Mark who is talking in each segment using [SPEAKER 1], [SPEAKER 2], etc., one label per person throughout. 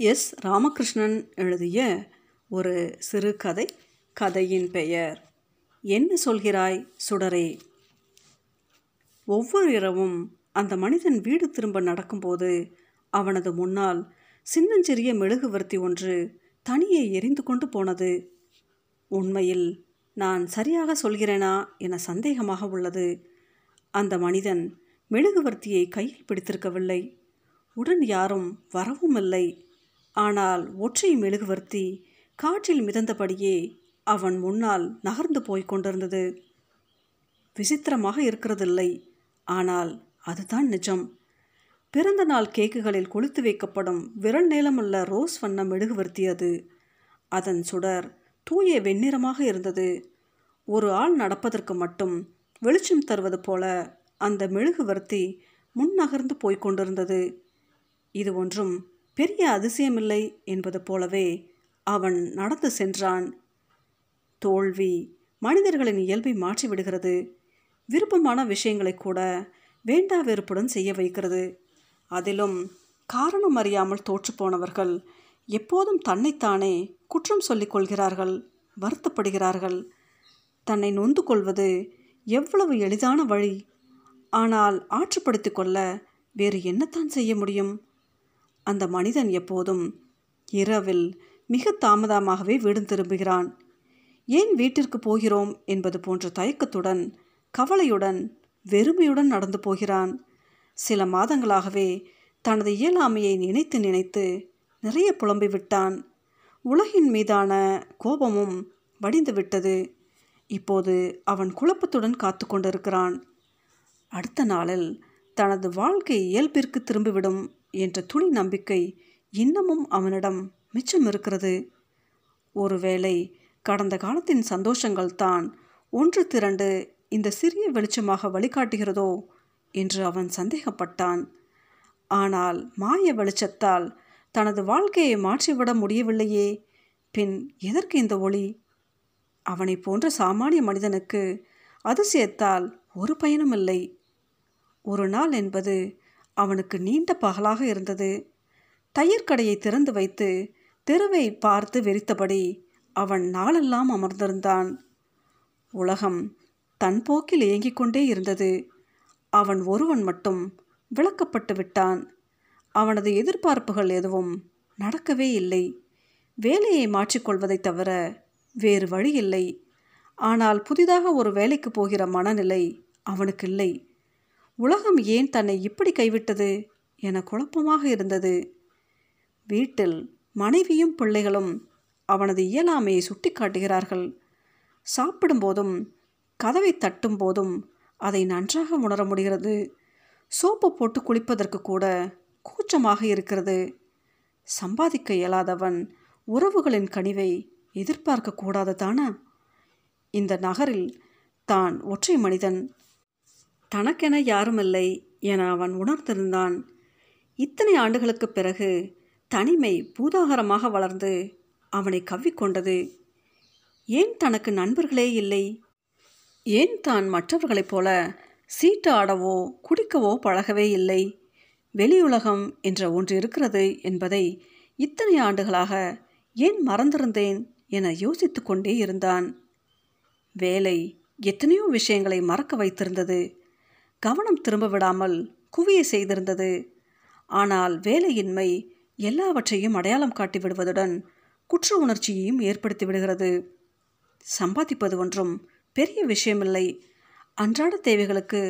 [SPEAKER 1] S. Ramakrishnan எழுதிய ஒரு சிறுகதை கதையின் பெயர் என்ன சொல்கிறாய் சுடரே? ஒவ்வொரு இரவும் அந்த மனிதன் வீடு திரும்ப நடக்கும்போது அவனது முன்னால் சின்னஞ்சிறிய மெழுகுவர்த்தி ஒன்று தனியே எரிந்து கொண்டு போனது. உண்மையில் நான் சரியாக சொல்கிறேனா? என சந்தேகமாக உள்ளது. அந்த மனிதன் மெழுகுவர்த்தியை கையில் பிடித்திருக்கவில்லை. உடன் யாரும் வரவும் இல்லை ஆனால் ஒற்றை மெழுகுவர்த்தி காற்றில் மிதந்தபடியே அவன் முன்னால் நகர்ந்து போய் கொண்டிருந்தது. விசித்திரமாக இருக்கிறதில்லை. ஆனால் அதுதான் நிஜம். பிறந்த நாள் கேக்குகளில் கொளுத்து வைக்கப்படும் விரல் நீளமுள்ள ரோஸ் வண்ண மெழுகுவர்த்தி அது. அதன் சுடர் தூய வெண்ணிறமாக இருந்தது. ஒரு ஆள் நடப்பதற்கு மட்டும் வெளிச்சம் தருவது போல அந்த மெழுகுவர்த்தி முன்னகர்ந்து போய்க் கொண்டிருந்தது. இது ஒன்றும் பெரிய அதிசயமில்லை என்பது போலவே அவன் நடந்து சென்றான். தோல்வி மனிதர்களின் இயல்பை மாற்றிவிடுகிறது. விருப்பமான விஷயங்களை கூட வேண்டா வெறுப்புடன் செய்ய வைக்கிறது. அதிலும் காரணம் அறியாமல் தோற்றுப்போனவர்கள் எப்போதும் தன்னைத்தானே குற்றம் சொல்லிக் கொள்கிறார்கள் வருத்தப்படுகிறார்கள். தன்னை நொந்து கொள்வது எவ்வளவு எளிதான வழி. ஆனால் ஆற்றுப்படுத்திக் கொள்ள வேறு என்னத்தான் செய்ய முடியும்? அந்த மனிதன் எப்போதும் இரவில் மிக தாமதமாகவே வீடு திரும்புகிறான். ஏன் வீட்டிற்கு போகிறோம்? என்பது போன்ற தயக்கத்துடன் கவலையுடன் வெறுமையுடன் நடந்து போகிறான். சில மாதங்களாகவே தனது இயலாமையை நினைத்து நினைத்து நிறைய புலம்பி விட்டான். உலகின் மீதான கோபமும் வடிந்து விட்டது. இப்போது அவன் குழப்பத்துடன் காத்து கொண்டிருக்கிறான் அடுத்த நாளில் தனது வாழ்க்கை இயல்பிற்கு திரும்பிவிடும். என்ற துளி நம்பிக்கை இன்னமும் அவனிடம் மிச்சம் இருக்கிறது. ஒருவேளை கடந்த காலத்தின் சந்தோஷங்கள் தான் ஒன்று திரண்டு இந்த சிறிய வெளிச்சமாக வழிகாட்டுகிறதோ என்று அவன் சந்தேகப்பட்டான். ஆனால் மாய வெளிச்சத்தால் தனது வாழ்க்கையை மாற்றிவிட முடியவில்லையே. பின் எதற்கு இந்த ஒளி? அவனை போன்ற சாமானிய மனிதனுக்கு அதிசயத்தால் ஒரு பயனும் இல்லை ஒரு நாள் என்பது அவனுக்கு நீண்ட பகலாக இருந்தது. தையர் கடையை திறந்து வைத்து தெருவை பார்த்து வெறித்தபடி அவன் நாளெல்லாம் அமர்ந்திருந்தான். உலகம் தன் போக்கில் இயங்கிக் கொண்டே இருந்தது. அவன் ஒருவன் மட்டும் விளக்கப்பட்டு விட்டான். அவனது எதிர்பார்ப்புகள் எதுவும் நடக்கவே இல்லை. வேலையை மாற்றிக்கொள்வதைத் தவிர வேறு வழி இல்லை. ஆனால் புதிதாக ஒரு வேலைக்கு போகிற மனநிலை அவனுக்கு இல்லை. உலகம் ஏன் தன்னை இப்படி கைவிட்டது என குழப்பமாக இருந்தது. வீட்டில் மனைவியும் பிள்ளைகளும் அவனது இயலாமையை சுட்டி காட்டுகிறார்கள். சாப்பிடும்போதும் கதவை தட்டும் போதும் அதை நன்றாக உணர முடிகிறது. சோப்பு போட்டு குளிப்பதற்கு கூட கூச்சமாக இருக்கிறது. சம்பாதிக்க இயலாதவன் உறவுகளின் கனிவை எதிர்பார்க்க கூடாது தானே? இந்த நகரில் தான் ஒற்றை மனிதன் தனக்கென யாருமில்லை என அவன் உணர்ந்திருந்தான். இத்தனை ஆண்டுகளுக்கு பிறகு தனிமை பூதாகரமாக வளர்ந்து அவனை கவ்விக்கொண்டது. ஏன் தனக்கு நண்பர்களே இல்லை? ஏன் தான் மற்றவர்களைப் போல சீட்டு ஆடவோ குடிக்கவோ பழகவே இல்லை? வெளியுலகம் என்ற ஒன்று இருக்கிறது என்பதை இத்தனை ஆண்டுகளாக ஏன் மறந்திருந்தேன் என யோசித்து கொண்டே இருந்தான். வேலை எத்தனையோ விஷயங்களை மறக்க வைத்திருந்தது. கவனம் திரும்ப விடாமல் குவிய செய்திருந்தது. ஆனால் வேலையின்மை எல்லாவற்றையும் அடையாளம் காட்டி விடுவதுடன் குற்ற உணர்ச்சியையும் ஏற்படுத்தி விடுகிறது. சம்பாதிப்பது ஒன்றும் பெரிய விஷயமில்லை. அன்றாட தேவைகளுக்கு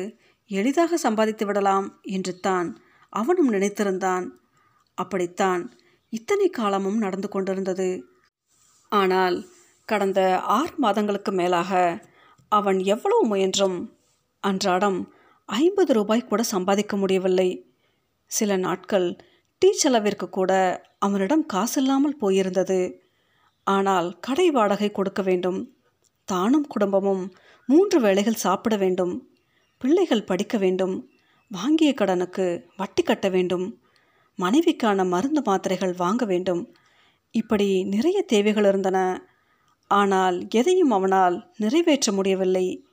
[SPEAKER 1] எளிதாக சம்பாதித்து விடலாம் என்று தான் அவனும் நினைத்திருந்தான். அப்படித்தான் இத்தனை காலமும் நடந்து கொண்டிருந்தது. ஆனால் கடந்த ஆறு மாதங்களுக்கு மேலாக அவன் எவ்வளவு முயன்றும் அன்றாடம் ஐம்பது ரூபாய் கூட சம்பாதிக்க முடியவில்லை. சில நாட்கள் டீ செலவிற்கு கூட அவனிடம் காசில்லாமல் போயிருந்தது. ஆனால் கடை வாடகை கொடுக்க வேண்டும். தானும் குடும்பமும் மூன்று வேளைகள் சாப்பிட வேண்டும். பிள்ளைகள் படிக்க வேண்டும். வாங்கிய கடனுக்கு வட்டி கட்ட வேண்டும். மனைவிக்கான மருந்து மாத்திரைகள் வாங்க வேண்டும். இப்படி நிறைய தேவைகள் இருந்தன. ஆனால் எதையும் அவனால் நிறைவேற்ற முடியவில்லை.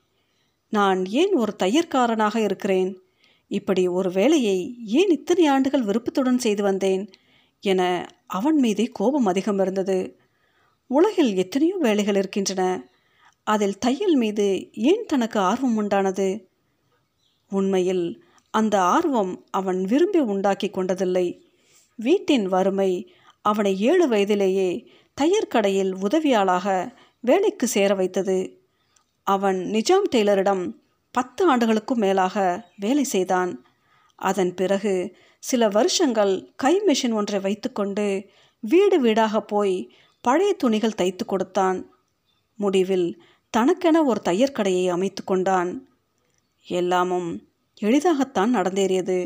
[SPEAKER 1] நான் ஏன் ஒரு தையற்காரனாக இருக்கிறேன்? இப்படி ஒரு வேலையை ஏன் இத்தனை ஆண்டுகள் விருப்பத்துடன் செய்து வந்தேன்? என அவன் மீதே கோபம் அதிகம் இருந்தது. உலகில் எத்தனையோ வேலைகள் இருக்கின்றன. அதில் தையல் மீது ஏன் தனக்கு ஆர்வம் உண்டானது? உண்மையில் அந்த ஆர்வம் அவன் விரும்பி உண்டாக்கி கொண்டதில்லை. வீட்டின் வறுமை அவனை ஏழு வயதிலேயே தையர் கடையில் உதவியாளாக வேலைக்கு சேர வைத்தது. அவன் நிஜாம் டெய்லரிடம் பத்து ஆண்டுகளுக்கும் மேலாக வேலை செய்தான். அதன் பிறகு சில வருஷங்கள் கை மிஷின் ஒன்றை வைத்துக்கொண்டு வீடு வீடாக போய் பழைய துணிகள் தைத்து கொடுத்தான். முடிவில் தனக்கென ஒரு தையர் கடையை அமைத்து கொண்டான். எல்லாமும் எளிதாகத்தான் நடந்தேறியது.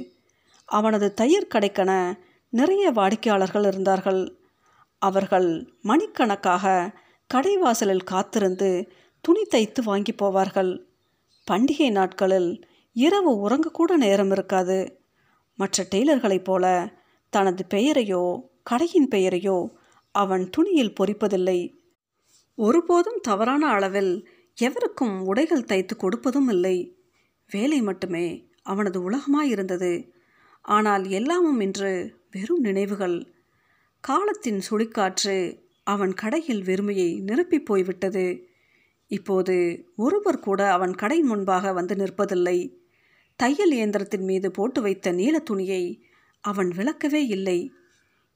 [SPEAKER 1] அவனது தையர் கடைக்கென நிறைய வாடிக்கையாளர்கள் இருந்தார்கள். அவர்கள் மணிக்கணக்காக கடைவாசலில் காத்திருந்து துணி தைத்து வாங்கி போவார்கள். பண்டிகை நாட்களில் இரவு உறங்கக்கூட நேரம் இருக்காது. மற்ற டெய்லர்களைப் போல தனது பெயரையோ கடையின் பெயரையோ அவன் துணியில் பொறிப்பதில்லை. ஒருபோதும் தவறான அளவில் எவருக்கும் உடைகள் தைத்து கொடுப்பதும் இல்லை. வேலை மட்டுமே அவனது உலகமாயிருந்தது. ஆனால் எல்லாமும் இன்று வெறும் நினைவுகள். காலத்தின் சுழிக்காற்று அவன் கடையில் வெறுமையை நிரப்பி போய்விட்டது. இப்போது ஒருவர் கூட அவன் கடை முன்பாக வந்து நிற்பதில்லை. தையல் இயந்திரத்தின் மீது போட்டு வைத்த நீல துணியை அவன் விளக்கவே இல்லை.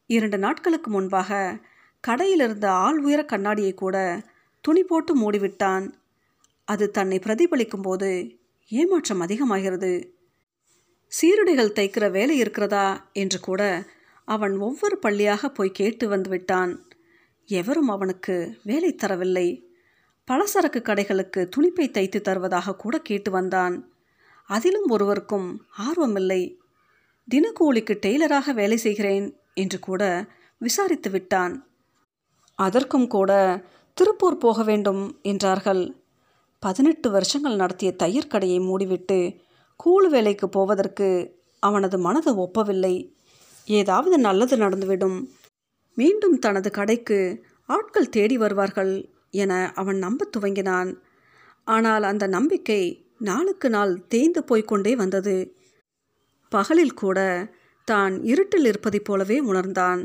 [SPEAKER 1] இரண்டு நாட்களுக்கு முன்பாக கடையில் இருந்த ஆள் உயர கண்ணாடியை கூட துணி போட்டு மூடிவிட்டான். அது தன்னை பிரதிபலிக்கும் போது ஏமாற்றம் அதிகமாகிறது. சீருடைகள் தைக்கிற வேலை இருக்கிறதா? என்று கூட அவன் ஒவ்வொரு பள்ளியாக போய் கேட்டு வந்து விட்டான். எவரும் அவனுக்கு வேலை தரவில்லை. பலசரக்கு கடைகளுக்கு துணிப்பை தைத்து தருவதாக கூட கேட்டு வந்தான். அதிலும் ஒருவருக்கும் ஆர்வமில்லை. தினக்கூலிக்கு டெய்லராக வேலை செய்கிறேன் என்று கூட விசாரித்து விட்டான். அதற்கும் கூட திருப்பூர் போக வேண்டும் என்றார்கள். பதினெட்டு வருஷங்கள் நடத்திய தையர் கடையை மூடிவிட்டு கூலு வேலைக்கு போவதற்கு அவனது மனது ஒப்பவில்லை. ஏதாவது நல்லது நடந்துவிடும். மீண்டும் தனது கடைக்கு ஆட்கள் தேடி வருவார்கள். என அவன் நம்ப துவங்கினான். ஆனால் அந்த நம்பிக்கை நாளுக்கு நாள் தேய்ந்து போய்க்கொண்டே வந்தது. பகலில் கூட தான் இருட்டில் இருப்பதைப் போலவே உணர்ந்தான்.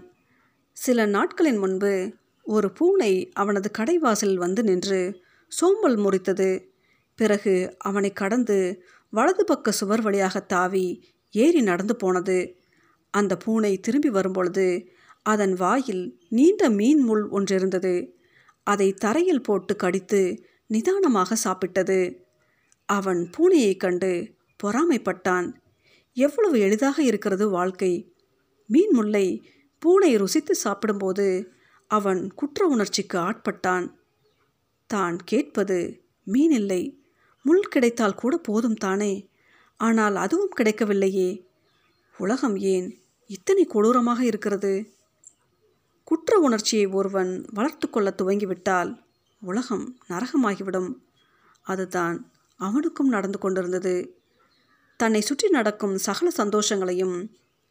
[SPEAKER 1] சில நாட்களின் முன்பு ஒரு பூனை அவனது கடைவாசலில் வந்து நின்று சோம்பல் முறித்தது. பிறகு அவனை கடந்து வலது பக்க சுவர் வழியாக தாவி ஏறி நடந்து போனது. அந்த பூனை திரும்பி வரும்பொழுது அதன் வாயில் நீண்ட மீன் முள் ஒன்றிருந்தது. அதை தரையில் போட்டு கடித்து நிதானமாக சாப்பிட்டது. அவன் பூனையைக் கண்டு பொறாமைப்பட்டான். எவ்வளவு எளிதாக இருக்கிறது வாழ்க்கை. மீன் முல்லை பூனை ருசித்து சாப்பிடும்போது அவன் குற்ற உணர்ச்சிக்கு ஆட்பட்டான். தான் கேட்பது மீன் இல்லை. முள் கிடைத்தால் கூட போதும் தானே. ஆனால் அதுவும் கிடைக்கவில்லையே. உலகம் ஏன் இத்தனை கொடூரமாக இருக்கிறது? குற்ற உணர்ச்சியை ஒருவன் வளர்த்து கொள்ள துவங்கிவிட்டால் உலகம் நரகமாகிவிடும். அதுதான் அவனுக்கும் நடந்து கொண்டிருந்தது. தன்னை சுற்றி நடக்கும் சகல சந்தோஷங்களையும்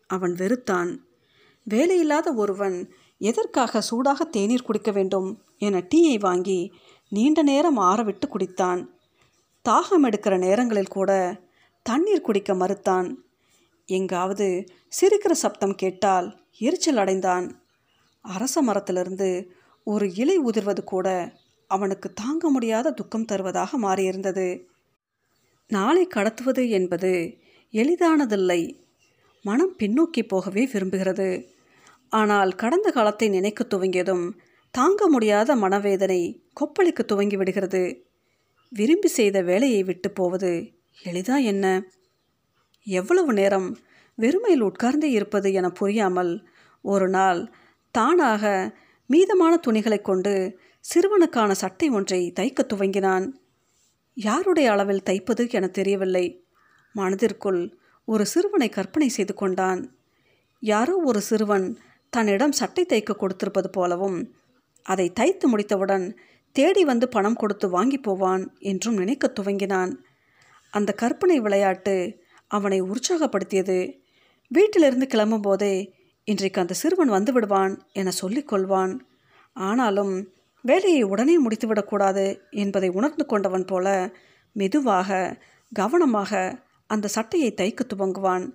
[SPEAKER 1] அவன் வெறுத்தான். வேலையில்லாத ஒருவன் எதற்காக சூடாக தேநீர் குடிக்க வேண்டும் என டீயை வாங்கி நீண்ட நேரம் ஆறவிட்டு குடித்தான். தாகம் எடுக்கிற நேரங்களில் கூட தண்ணீர் குடிக்க மறுத்தான். எங்காவது சிரிக்கிற சப்தம் கேட்டால் எரிச்சல் அடைந்தான். அரச மரத்திலிருந்து ஒரு இலை உதிர்வது கூட அவனுக்கு தாங்க முடியாத துக்கம் தருவதாக மாறியிருந்தது. நாளை கடத்துவது என்பது எளிதானதில்லை. மனம் பின்னோக்கி போகவே விரும்புகிறது. ஆனால் கடந்த காலத்தை நினைக்க துவங்கியதும் தாங்க முடியாத மனவேதனை கொப்பளிக்க துவங்கி விடுகிறது விரும்பி செய்த வேலையை விட்டு போவது எளிதா என்ன? எவ்வளவு நேரம் வெறுமையில் உட்கார்ந்தே இருப்பது என புரியாமல் ஒரு நாள் தானாக மீதமான துணிகளை கொண்டு சிறுவனுக்கான சட்டை ஒன்றை தைக்க துவங்கினான். யாருடைய அளவில் தைப்பது என தெரியவில்லை. மனதிற்குள் ஒரு சிறுவனை கற்பனை செய்து கொண்டான். யாரோ ஒரு சிறுவன் தன்னிடம் சட்டை தைக்க கொடுத்திருப்பது போலவும் அதை தைத்து முடித்தவுடன் தேடி வந்து பணம் கொடுத்து வாங்கி போவான் என்றும் நினைக்க துவங்கினான். அந்த கற்பனை விளையாட்டு அவனை உற்சாகப்படுத்தியது. வீட்டிலிருந்து கிளம்பும் போதே இன்றைக்கு அந்த சிறுவன் வந்து விடுவான் என சொல்லிக்கொள்வான் ஆனாலும் வேலையை உடனே முடித்துவிடக்கூடாது என்பதை உணர்ந்து கொண்டவன் போல மெதுவாக கவனமாக அந்த சட்டையை தைக்க துவங்குவான்.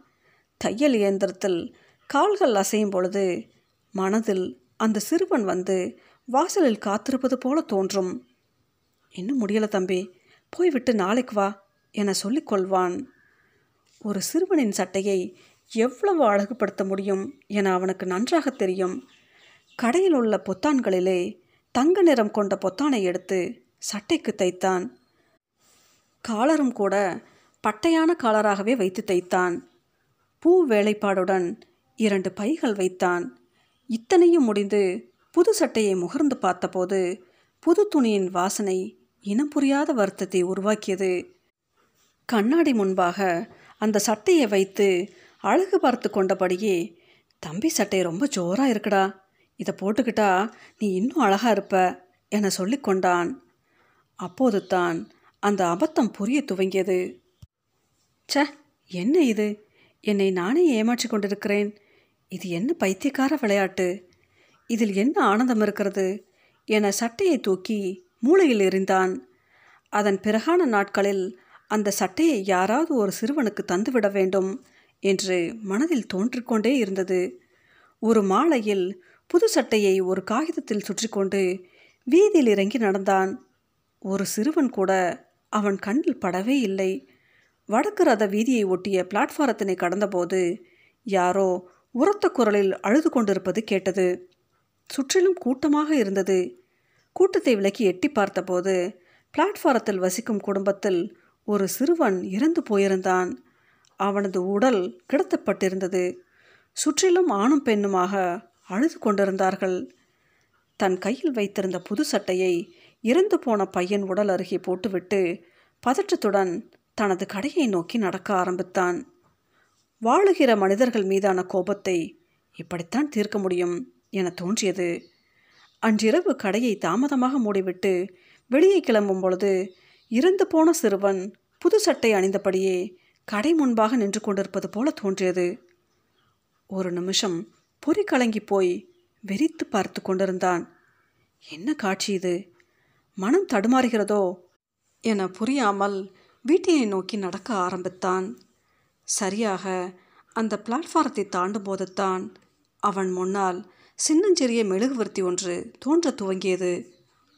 [SPEAKER 1] தையல் இயந்திரத்தில் கால்கள் அசையும் பொழுது மனதில் அந்த சிறுவன் வந்து வாசலில் காத்திருப்பது போல தோன்றும். இன்னும் முடியல தம்பி போய்விட்டு நாளைக்கு வா என சொல்லிக்கொள்வான் ஒரு சிறுவனின் சட்டையை எவ்வளவு அழகுபடுத்த முடியும் என அவனுக்கு நன்றாக தெரியும். கடையில் உள்ள பொத்தான்களிலே தங்க நிறம் கொண்ட பொத்தானை எடுத்து சட்டைக்கு தைத்தான். காலரும் கூட பட்டையான காலராகவே வைத்து தைத்தான். பூ வேலைப்பாடுடன் இரண்டு பைகள் வைத்தான். இத்தனையும் முடிந்து புது சட்டையை முகர்ந்து பார்த்தபோது புது துணியின் வாசனை இனம் புரியாத வருத்தத்தை உருவாக்கியது. கண்ணாடி முன்பாக அந்த சட்டையை வைத்து அழகு பார்த்து கொண்டபடியே தம்பி சட்டை ரொம்ப ஜோராக இருக்குடா. இதை போட்டுக்கிட்டா நீ இன்னும் அழகா இருப்ப என சொல்லிக் கொண்டான். அப்போது தான் அந்த அபத்தம் புரிய துவங்கியது. ச என்ன இது? என்னை நானே ஏமாற்றி கொண்டிருக்கிறேன். இது என்ன பைத்தியக்கார விளையாட்டு? இதில் என்ன ஆனந்தம் இருக்கிறது? என சட்டையை தூக்கி மூளையில் எறிந்தான். அதன் பிறகான நாட்களில் அந்த சட்டையை யாராவது ஒரு சிறுவனுக்கு தந்துவிட வேண்டும். என்று மனதில் தோன்றிக்கொண்டே இருந்தது. ஒரு மாலையில் புது சட்டையை ஒரு காகிதத்தில் சுற்றிக்கொண்டு வீதியில் இறங்கி நடந்தான். ஒரு சிறுவன் கூட அவன் கண்ணில் படவே இல்லை. வடக்கு ரத வீதியை ஒட்டிய பிளாட்ஃபாரத்தினை கடந்தபோது யாரோ உரத்த குரலில் அழுது கொண்டிருப்பது கேட்டது. சுற்றிலும் கூட்டமாக இருந்தது. கூட்டத்தை விலக்கி எட்டி பார்த்தபோது பிளாட்ஃபாரத்தில் வசிக்கும் குடும்பத்தில் ஒரு சிறுவன் இறந்து போயிருந்தான். அவனது உடல் கிடத்தப்பட்டிருந்தது. சுற்றிலும் ஆணும் பெண்ணுமாக அழுது கொண்டிருந்தார்கள். தன் கையில் வைத்திருந்த புது சட்டையை இறந்து போன பையன் உடல் அருகே போட்டுவிட்டு பதற்றத்துடன் தனது கடையை நோக்கி நடக்க ஆரம்பித்தான். வாழுகிற மனிதர்கள் மீதான கோபத்தை இப்படித்தான் தீர்க்க முடியும் என தோன்றியது. அன்றிரவு கடையை தாமதமாக மூடிவிட்டு வெளியே கிளம்பும் பொழுது இறந்து போன சிறுவன் புது சட்டை அணிந்தபடியே கடை முன்பாக நின்று கொண்டிருப்பது போல தோன்றியது. ஒரு நிமிஷம் பொறி கலங்கி போய் வெறித்து பார்த்து கொண்டிருந்தான். என்ன காட்சி இது? மனம் தடுமாறுகிறதோ? என புரியாமல் வீட்டினை நோக்கி நடக்க ஆரம்பித்தான். சரியாக அந்த பிளாட்ஃபாரத்தை தாண்டும் போதுத்தான் அவன் முன்னால் சின்னஞ்சிறிய மெழுகுவர்த்தி ஒன்று தோன்ற துவங்கியது.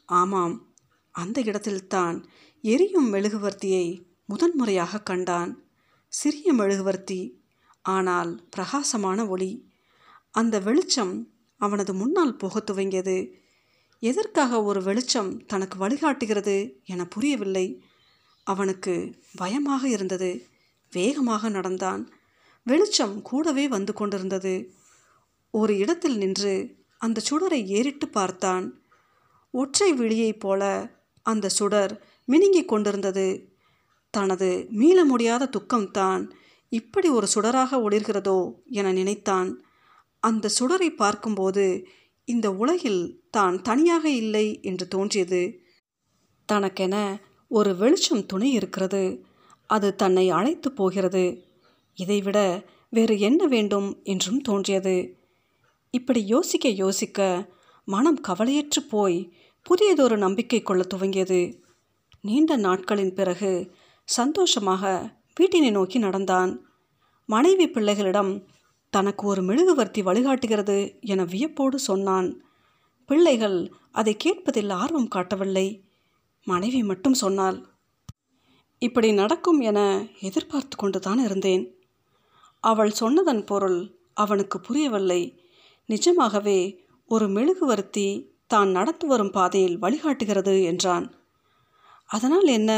[SPEAKER 1] ஆமாம் அந்த இடத்தில்தான் எரியும் மெழுகுவர்த்தியை முதன்முறையாக கண்டான். சிறிய மெழுகுவர்த்தி ஆனால் பிரகாசமான ஒளி. அந்த வெளிச்சம் அவனது முன்னால் போகத் துவங்கியது. எதற்காக ஒரு வெளிச்சம் தனக்கு வழிகாட்டுகிறது என புரியவில்லை. அவனுக்கு பயமாக இருந்தது. வேகமாக நடந்தான். வெளிச்சம் கூடவே வந்து கொண்டிருந்தது. ஒரு இடத்தில் நின்று அந்த சுடரை ஏறிட்டு பார்த்தான். ஒற்றை விழியைப் போல அந்த சுடர் மினுங்கிக் கொண்டிருந்தது. தனது மீள முடியாத துக்கம்தான் இப்படி ஒரு சுடராக ஒளிர்கிறதோ என நினைத்தான். அந்த சுடரை பார்க்கும்போது இந்த உலகில் தான் தனியாக இல்லை என்று தோன்றியது. தனக்கென ஒரு வெளிச்சம் துணை இருக்கிறது. அது தன்னை அழைத்து போகிறது. இதைவிட வேறு என்ன வேண்டும் என்றும் தோன்றியது. இப்படி யோசிக்க யோசிக்க மனம் கவலையற்று போய் புதியதொரு நம்பிக்கை கொள்ள துவங்கியது. நீண்ட நாட்களின் பிறகு சந்தோஷமாக வீட்டினை நோக்கி நடந்தான். மனைவி பிள்ளைகளிடம் தனக்கு ஒரு மெழுகுவர்த்தி வழிகாட்டுகிறது என வியப்போடு சொன்னான். பிள்ளைகள் அதை கேட்பதில் ஆர்வம் காட்டவில்லை. மனைவி மட்டும் சொன்னாள் இப்படி நடக்கும் என எதிர்பார்த்து கொண்டுதான் இருந்தேன். அவள் சொன்னதன் பொருள் அவனுக்கு புரியவில்லை. நிஜமாகவே ஒரு மெழுகுவர்த்தி தான் நடந்து வரும் பாதையில் வழிகாட்டுகிறது என்றான். அதனால் என்ன?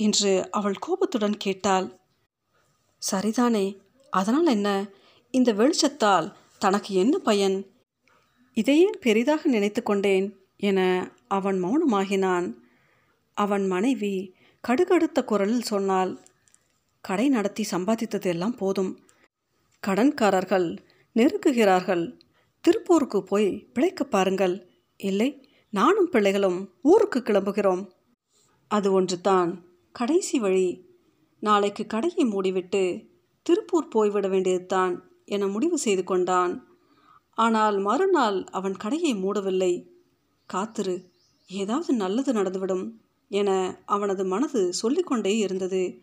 [SPEAKER 1] என்று அவள் கோபத்துடன் கேட்டாள். சரிதானே அதனால் என்ன? இந்த வெளிச்சத்தால் தனக்கு என்ன பயன்? இதையே பெரிதாக நினைத்து கொண்டேன் என அவன் மௌனமாகினான். அவன் மனைவி கடுகடுத்த குரலில் சொன்னாள் கடை நடத்தி சம்பாதித்தது எல்லாம் போதும். கடன்காரர்கள் நெருக்குகிறார்கள் திருப்பூருக்கு போய் பிழைக்க பாருங்கள். இல்லை நானும் பிள்ளைகளும் ஊருக்கு கிளம்புகிறோம். அது ஒன்று தான் கடைசி வழி. நாளைக்கு கடையை மூடிவிட்டு திருப்பூர் போய்விட வேண்டியதுதான் என முடிவு செய்து கொண்டான். ஆனால் மறுநாள் அவன் கடையை மூடவில்லை. காத்திரு ஏதாவது நல்லது நடந்துவிடும் என அவனது மனது சொல்லிக்கொண்டே இருந்தது.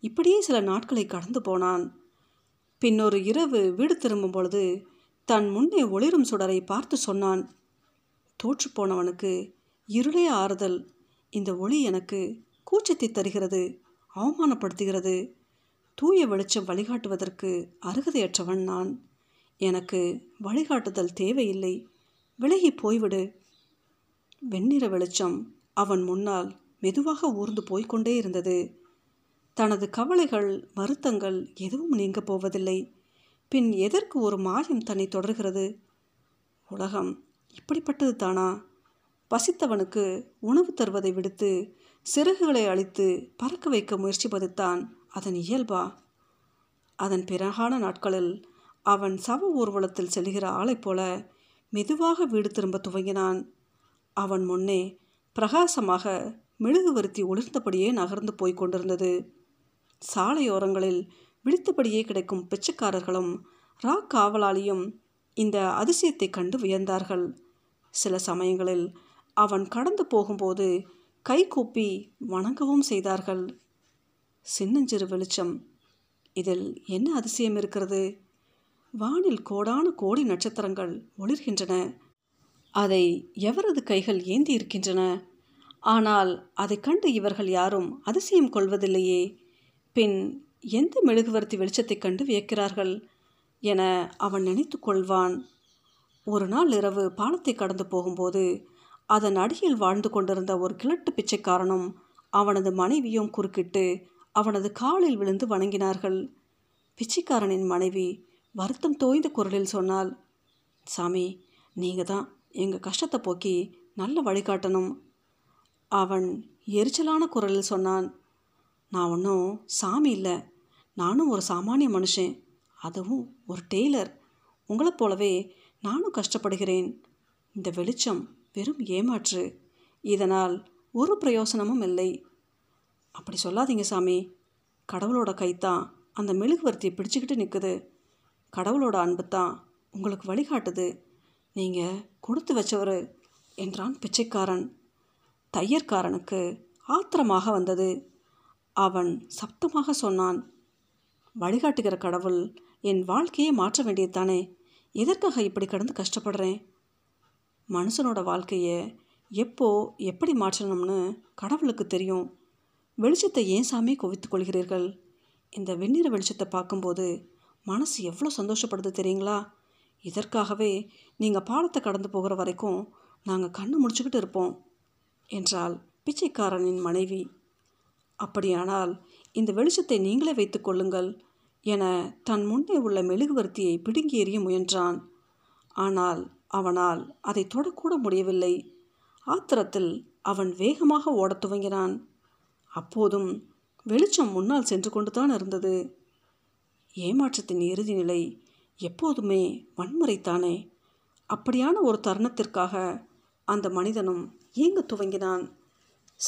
[SPEAKER 1] இப்படியே சில நாட்களை கடந்து போனான். பின்னொரு இரவு வீடு திரும்பும் பொழுது தன் முன்னே ஒளிரும் சுடரை பார்த்து சொன்னான் தோற்றுப்போனவனுக்கு இருளே ஆறுதல். இந்த ஒளி எனக்கு கூச்சத்தை தருகிறது அவமானப்படுத்துகிறது. தூய வெளிச்சம் வழிகாட்டுவதற்கு அருகதையற்றவன் நான். எனக்கு வழிகாட்டுதல் தேவையில்லை. விலகி போய்விடு. வெண்ணிற வெளிச்சம் அவன் முன்னால் மெதுவாக ஊர்ந்து போய்க்கொண்டே இருந்தது. தனது கவலைகள் வருத்தங்கள் எதுவும் நீங்க போவதில்லை. பின் எதற்கு ஒரு மாயம் தன்னை தொடர்கிறது? உலகம் இப்படிப்பட்டது தானா பசித்தவனுக்கு உணவு தருவதை விடுத்து சிறகுகளை அழித்து பறக்க வைக்க முயற்சிப்பதுதான் அதன் இயல்பா? அதன் பிறகான நாட்களில் அவன் சவ ஊர்வலத்தில் செல்கிற ஆளைப் போல மெதுவாக வீடு திரும்ப துவங்கினான். அவன் முன்னே பிரகாசமாக மெழுகுவருத்தி ஒளிர்ந்தபடியே நகர்ந்து போய் கொண்டிருந்தது. சாலையோரங்களில் விழித்தபடியே கிடைக்கும் பிச்சைக்காரர்களும் ரா காவலாளியும் இந்த அதிசயத்தை கண்டு வியந்தார்கள். சில சமயங்களில் அவன் கடந்து போகும்போது கைகூப்பி வணங்கவும் செய்தார்கள். சின்னஞ்சிறு வெளிச்சம். இதில் என்ன அதிசயம் இருக்கிறது? வானில் கோடான கோடி நட்சத்திரங்கள் ஒளிர்கின்றன. அதை எவரது கைகள் ஏந்தி இருக்கின்றன? ஆனால் அதை கண்டு இவர்கள் யாரும் அதிசயம் கொள்வதில்லையே. பின் எந்த மெழுகுவர்த்தி வெளிச்சத்தைக் கண்டு வியக்கிறார்கள் என அவன் நினைத்து கொள்வான். ஒரு நாள் இரவு பாலத்தை கடந்து போகும்போது அதன் அடியில் வாழ்ந்து கொண்டிருந்த ஒரு கிழட்டு பிச்சைக்காரனும் அவனது மனைவியும் குறுக்கிட்டு அவனது காலில் விழுந்து வணங்கினார்கள். பிச்சைக்காரனின் மனைவி வருத்தம் தோய்ந்த குரலில் சொன்னால் சாமி நீங்கள் தான் எங்கள் கஷ்டத்தை போக்கி நல்ல வழிகாட்டணும் அவன் எரிச்சலான குரலில் சொன்னான் நான் ஒன்றும் சாமி இல்லை. நானும் ஒரு சாமானிய மனுஷன். அதுவும் ஒரு டெய்லர். உங்களைப் போலவே நானும் கஷ்டப்படுகிறேன். இந்த வெளிச்சம் வெறும் ஏமாற்று. இதனால் ஒரு பிரயோசனமும் இல்லை. அப்படி சொல்லாதீங்க சாமி. கடவுளோட கைத்தான் அந்த மெழுகுவர்த்தியை பிடிச்சிக்கிட்டு நிற்குது கடவுளோட அன்பு தான் உங்களுக்கு வழிகாட்டுது. நீங்கள் கொடுத்து வச்சவர் என்றான் பிச்சைக்காரன். தையற்காரனுக்கு ஆத்திரமாக வந்தது. அவன் சப்தமாக சொன்னான் வழிகாட்டுகிற கடவுள் என் வாழ்க்கையை மாற்ற வேண்டியதுதானே. எதற்காக இப்படி கடந்து கஷ்டப்படுறேன்? மனுஷனோட வாழ்க்கையை எப்போ எப்படி மாற்றணும்னு கடவுளுக்கு தெரியும். வெளிச்சத்தை ஏன் சாமி குவித்து கொள்கிறீர்கள்? இந்த வெண்ணிற வெளிச்சத்தை பார்க்கும்போது மனசு எவ்வளோ சந்தோஷப்படுது தெரியுங்களா? இதற்காகவே நீங்கள் பாலத்தை கடந்து போகிற வரைக்கும் நாங்கள் கண்ணு முடிச்சுக்கிட்டு இருப்போம் என்றாள் பிச்சைக்காரனின் மனைவி. அப்படியானால் இந்த வெளிச்சத்தை நீங்களே வைத்து கொள்ளுங்கள் என தன் முன்னே உள்ள மெழுகுவர்த்தியை பிடுங்கி எறிய முயன்றான். ஆனால் அவனால் அதை தொடக்கூட முடியவில்லை. ஆத்திரத்தில் அவன் வேகமாக ஓடத் துவங்கினான். அப்போதும் வெளிச்சம் முன்னால் சென்று கொண்டுதான் இருந்தது. ஏமாற்றத்தின் இறுதி நிலை எப்போதுமே வன்முறைத்தானே? அப்படியான ஒரு தருணத்திற்காக அந்த மனிதனும் ஏங்க துவங்கினான்.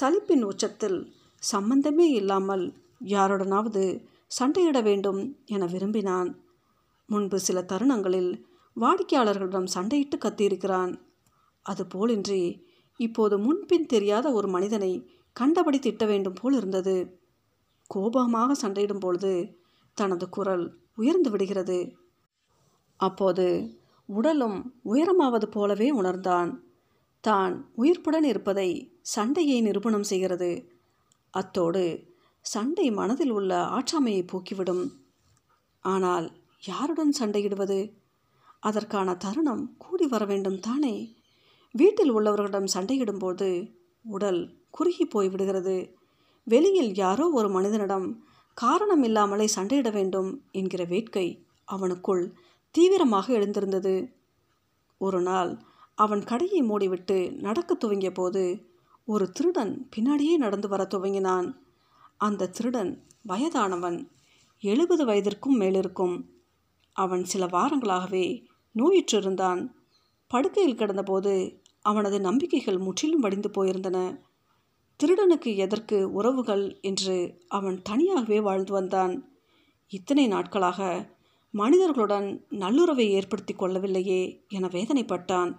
[SPEAKER 1] சலிப்பின் உச்சத்தில் சம்பந்தமே இல்லாமல் யாருடனாவது சண்டையிட வேண்டும் என விரும்பினான். முன்பு சில தருணங்களில் வாடிக்கையாளர்களிடம் சண்டையிட்டு கத்தியிருக்கிறான். அதுபோலின்றி இப்போது முன்பின் தெரியாத ஒரு மனிதனை கண்டபடி திட்ட வேண்டும் போல் இருந்தது. கோபமாக சண்டையிடும் பொழுது தனது குரல் உயர்ந்து விடுகிறது. அப்போது உடலும் உயரமாவது போலவே உணர்ந்தான். தான் உயிர்ப்புடன் இருப்பதை சண்டையை நிரூபணம் செய்கிறது. அத்தோடு சண்டை மனதில் உள்ள ஆற்றாமையை போக்கிவிடும். ஆனால் யாருடன் சண்டையிடுவது? அதற்கான தருணம் கூடி வர வேண்டும் தானே? வீட்டில் உள்ளவர்களிடம் சண்டையிடும்போது உடல் குறுகி போய்விடுகிறது வெளியில் யாரோ ஒரு மனிதனிடம் காரணம் இல்லாமலே சண்டையிட வேண்டும் என்கிற வேட்கை அவனுக்குள் தீவிரமாக எழுந்திருந்தது. ஒரு நாள் அவன் கடையை மூடிவிட்டு நடக்க துவங்கிய போது ஒரு திருடன் பின்னாடியே நடந்து வர துவங்கினான். அந்த திருடன் வயதானவன் எழுபது வயதிற்கும் மேலிருக்கும். அவன் சில வாரங்களாகவே நோயுற்றிருந்தான். படுக்கையில் கிடந்தபோது அவனது நம்பிக்கைகள் முற்றிலும் வடிந்து போயிருந்தன. திருடனுக்கு எதற்கு உறவுகள் என்று அவன் தனியாகவே வாழ்ந்து வந்தான். இத்தனை நாட்களாக மனிதர்களுடன் நல்லுறவை ஏற்படுத்தி கொள்ளவில்லையே என வேதனைப்பட்டான்.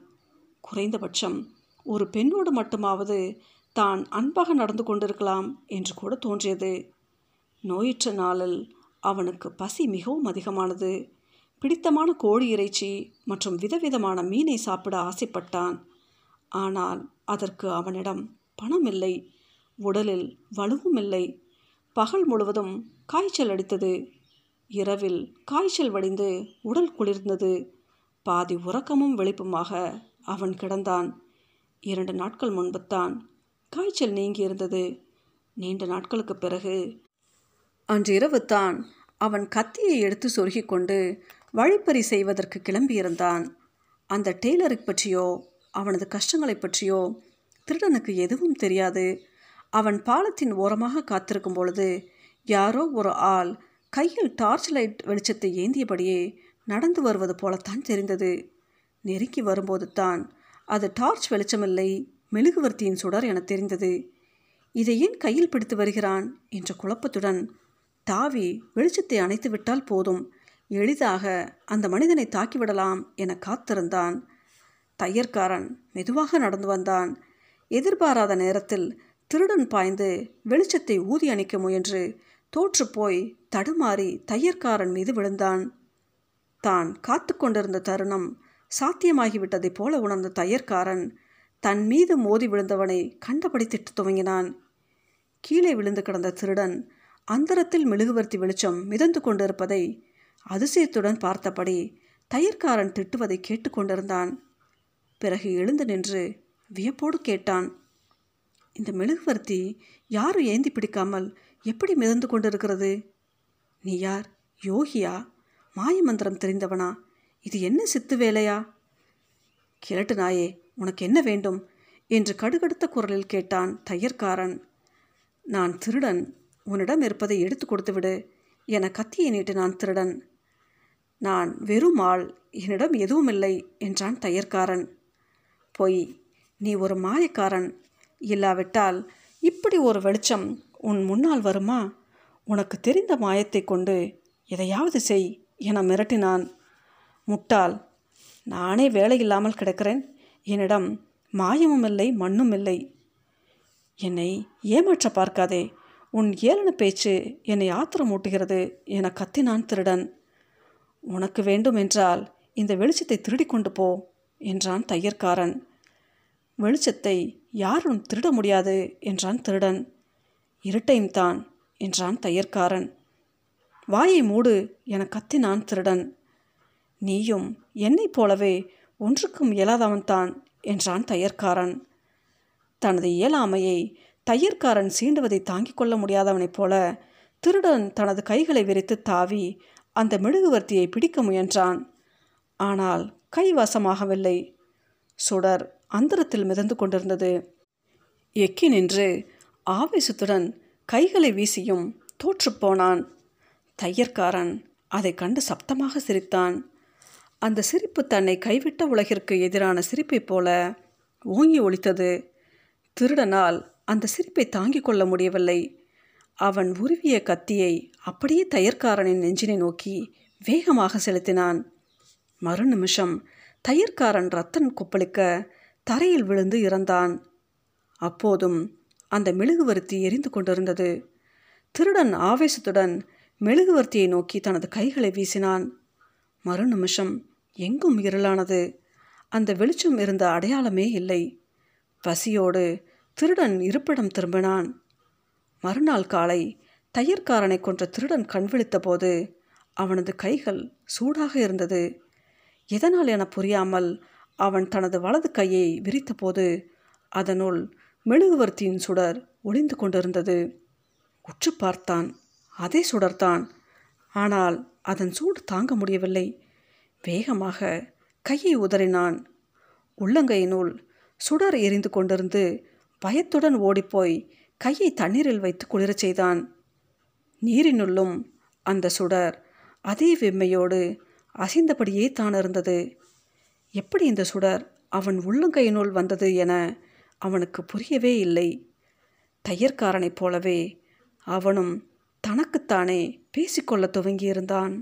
[SPEAKER 1] குறைந்தபட்சம் ஒரு பெண்ணோடு மட்டுமாவது தான் அன்பாக நடந்து கொண்டிருக்கலாம் என்று கூட தோன்றியது. நோயிற்ற நாளில் அவனுக்கு பசி மிகவும் அதிகமானது. பிடித்தமான கோழி இறைச்சி மற்றும் விதவிதமான மீனை சாப்பிட ஆசைப்பட்டான். ஆனால் அதற்கு அவனிடம் பணம் இல்லை உடலில் வலுவும் இல்லை. பகல் முழுவதும் காய்ச்சல் அடித்தது. இரவில் காய்ச்சல் வடிந்து உடல் குளிர்ந்தது. பாதி உறக்கமும் வெளிப்புமாக அவன் கிடந்தான். இரண்டு நாட்கள் முன்புத்தான் காய்ச்சல் நீங்கியிருந்தது. நீண்ட நாட்களுக்கு பிறகு அன்று இரவுத்தான் அவன் கத்தியை எடுத்து சொருகிக் கொண்டு வழிப்பறி செய்வதற்கு கிளம்பியிருந்தான். அந்த டெய்லரை பற்றியோ அவனது கஷ்டங்களை பற்றியோ திருடனுக்கு எதுவும் தெரியாது. அவன் பாலத்தின் ஓரமாக காத்திருக்கும் பொழுது யாரோ ஒரு ஆள் கையில் டார்ச் லைட் வெளிச்சத்தை ஏந்தியபடியே நடந்து வருவது போலத்தான் தெரிந்தது. நெருங்கி வரும்போது தான் அது டார்ச் வெளிச்சமில்லை மெழுகுவர்த்தியின் சுடர் என தெரிந்தது. இதை ஏன் கையில் பிடித்து வருகிறான்? என்ற குழப்பத்துடன் தாவி வெளிச்சத்தை அணைத்து விட்டால் போதும். எளிதாக அந்த மனிதனை தாக்கிவிடலாம் என காத்திருந்தான். தையற்காரன் மெதுவாக நடந்து வந்தான். எதிர்பாராத நேரத்தில் திருடன் பாய்ந்து வெளிச்சத்தை ஊதி அணிக்க முயன்று தோற்றுப்போய் தடுமாறி தையற்காரன் மீது விழுந்தான். தான் காத்து கொண்டிருந்த தருணம் சாத்தியமாகிவிட்டதைப் போல உணர்ந்த தையற்காரன் தன் மீது மோதி விழுந்தவனை கண்டபடி திட்டு துவங்கினான். கீழே விழுந்து கிடந்த திருடன் அந்தரத்தில் மெழுகுவர்த்தி வெளிச்சம் மிதந்து கொண்டிருப்பதை அதிசயத்துடன் பார்த்தபடி தயிர்காரன் திட்டுவதை கேட்டுக்கொண்டிருந்தான். பிறகு எழுந்து நின்று வியப்போடு கேட்டான் இந்த மெழுகுவர்த்தி யாரும் ஏந்தி பிடிக்காமல் எப்படி மிதந்து கொண்டிருக்கிறது? நீ யார்? யோகியா? மாயமந்திரம் தெரிந்தவனா? இது என்ன சித்து வேலையா? கிழட்டு நாயே உனக்கு என்ன வேண்டும்? என்று கடுகடுத்த குரலில் கேட்டான் தையற்காரன் நான் திருடன் உன்னிடம் இருப்பதை எடுத்து கொடுத்துவிடு. என கத்தியை நீட்டினான் திருடன். நான் வெறும் ஆள் என்னிடம் எதுவும் இல்லை என்றான் தையற்காரன். பொய் நீ ஒரு மாயக்காரன். இல்லாவிட்டால் இப்படி ஒரு வெளிச்சம் உன் முன்னால் வருமா? உனக்கு தெரிந்த மாயத்தை கொண்டு எதையாவது செய் என மிரட்டினான். முட்டாள் நானே வேலை இல்லாமல் கிடக்கிறேன். என்னிடம் மாயமும் இல்லை மண்ணும் இல்லை என்னை ஏமாற்ற பார்க்காதே. உன் ஏளன பேச்சு என்னை ஆத்திரமூட்டுகிறது என கத்தினான் திருடன். உனக்கு வேண்டும் என்றால் இந்த வெளிச்சத்தை திருடி கொண்டு போ என்றான் தையற்காரன். வெளிச்சத்தை யாரும் திருட முடியாது என்றான் திருடன். இருட்டையும் தான் என்றான் தையற்காரன். வாயை மூடு என கத்தினான் திருடன். நீயும் என்னைப் போலவே ஒன்றுக்கும் இயலாதவன்தான் என்றான் தையற்காரன். தனது இயலாமையை தையற்காரன் சீண்டுவதை தாங்கிக் கொள்ள முடியாதவனைப் போல திருடன் தனது கைகளை விரித்து தாவி அந்த மெழுகுவர்த்தியை பிடிக்க முயன்றான். ஆனால் கைவசமாகவில்லை. சுடர் அந்தரத்தில் மிதந்து கொண்டிருந்தது. எக்கி நின்று ஆவேசத்துடன் கைகளை வீசியும் தோற்றுப்போனான் தையற்காரன் அதை கண்டு சப்தமாக சிரித்தான். அந்த சிரிப்பு தன்னை கைவிட்ட உலகிற்கு எதிரான சிரிப்பைப் போல ஓங்கி ஒழித்தது திருடனால் அந்த சிரிப்பை தாங்கிக் கொள்ள முடியவில்லை. அவன் உருவிய கத்தியை அப்படியே தையற்காரனின் நெஞ்சினை நோக்கி வேகமாக செலுத்தினான். மறு நிமிஷம் தையற்காரன் ரத்தன் கொப்பளிக்க தரையில் விழுந்து இறந்தான். அப்போதும் அந்த மெழுகுவர்த்தி எரிந்து கொண்டிருந்தது. திருடன் ஆவேசத்துடன் மெழுகுவர்த்தியை நோக்கி தனது கைகளை வீசினான். மறு நிமிஷம் எங்கும் இருளானது. அந்த வெளிச்சம் இருந்த அடையாளமே இல்லை. பசியோடு திருடன் இருப்பிடம் திரும்பினான். மறுநாள் காலை தையற்காரனை கொன்ற திருடன் கண்விழித்த போது அவனது கைகள் சூடாக இருந்தது. எதனால் என புரியாமல் அவன் தனது வலது கையை விரித்தபோது அதனுள் மெழுகுவர்த்தியின் சுடர் ஒளிந்து கொண்டிருந்தது. உற்று பார்த்தான். அதே சுடர்தான். ஆனால் அதன் சூடு தாங்க முடியவில்லை. வேகமாக கையை உதறினான். உள்ளங்கையினுள் சுடர் எரிந்து கொண்டிருந்து பயத்துடன் ஓடிப்போய் கையை தண்ணீரில் வைத்து குளிரச் செய்தான். நீரினுள்ளும் அந்த சுடர் அதே வெம்மையோடு அசைந்தபடியே தான் இருந்தது எப்படி இந்த சுடர் அவன் உள்ளங்கையினுள் வந்தது என அவனுக்கு புரியவே இல்லை. தையற்காரனைப் போலவே அவனும் தனக்குத்தானே பேசிக்கொள்ள துவங்கியிருந்தான்.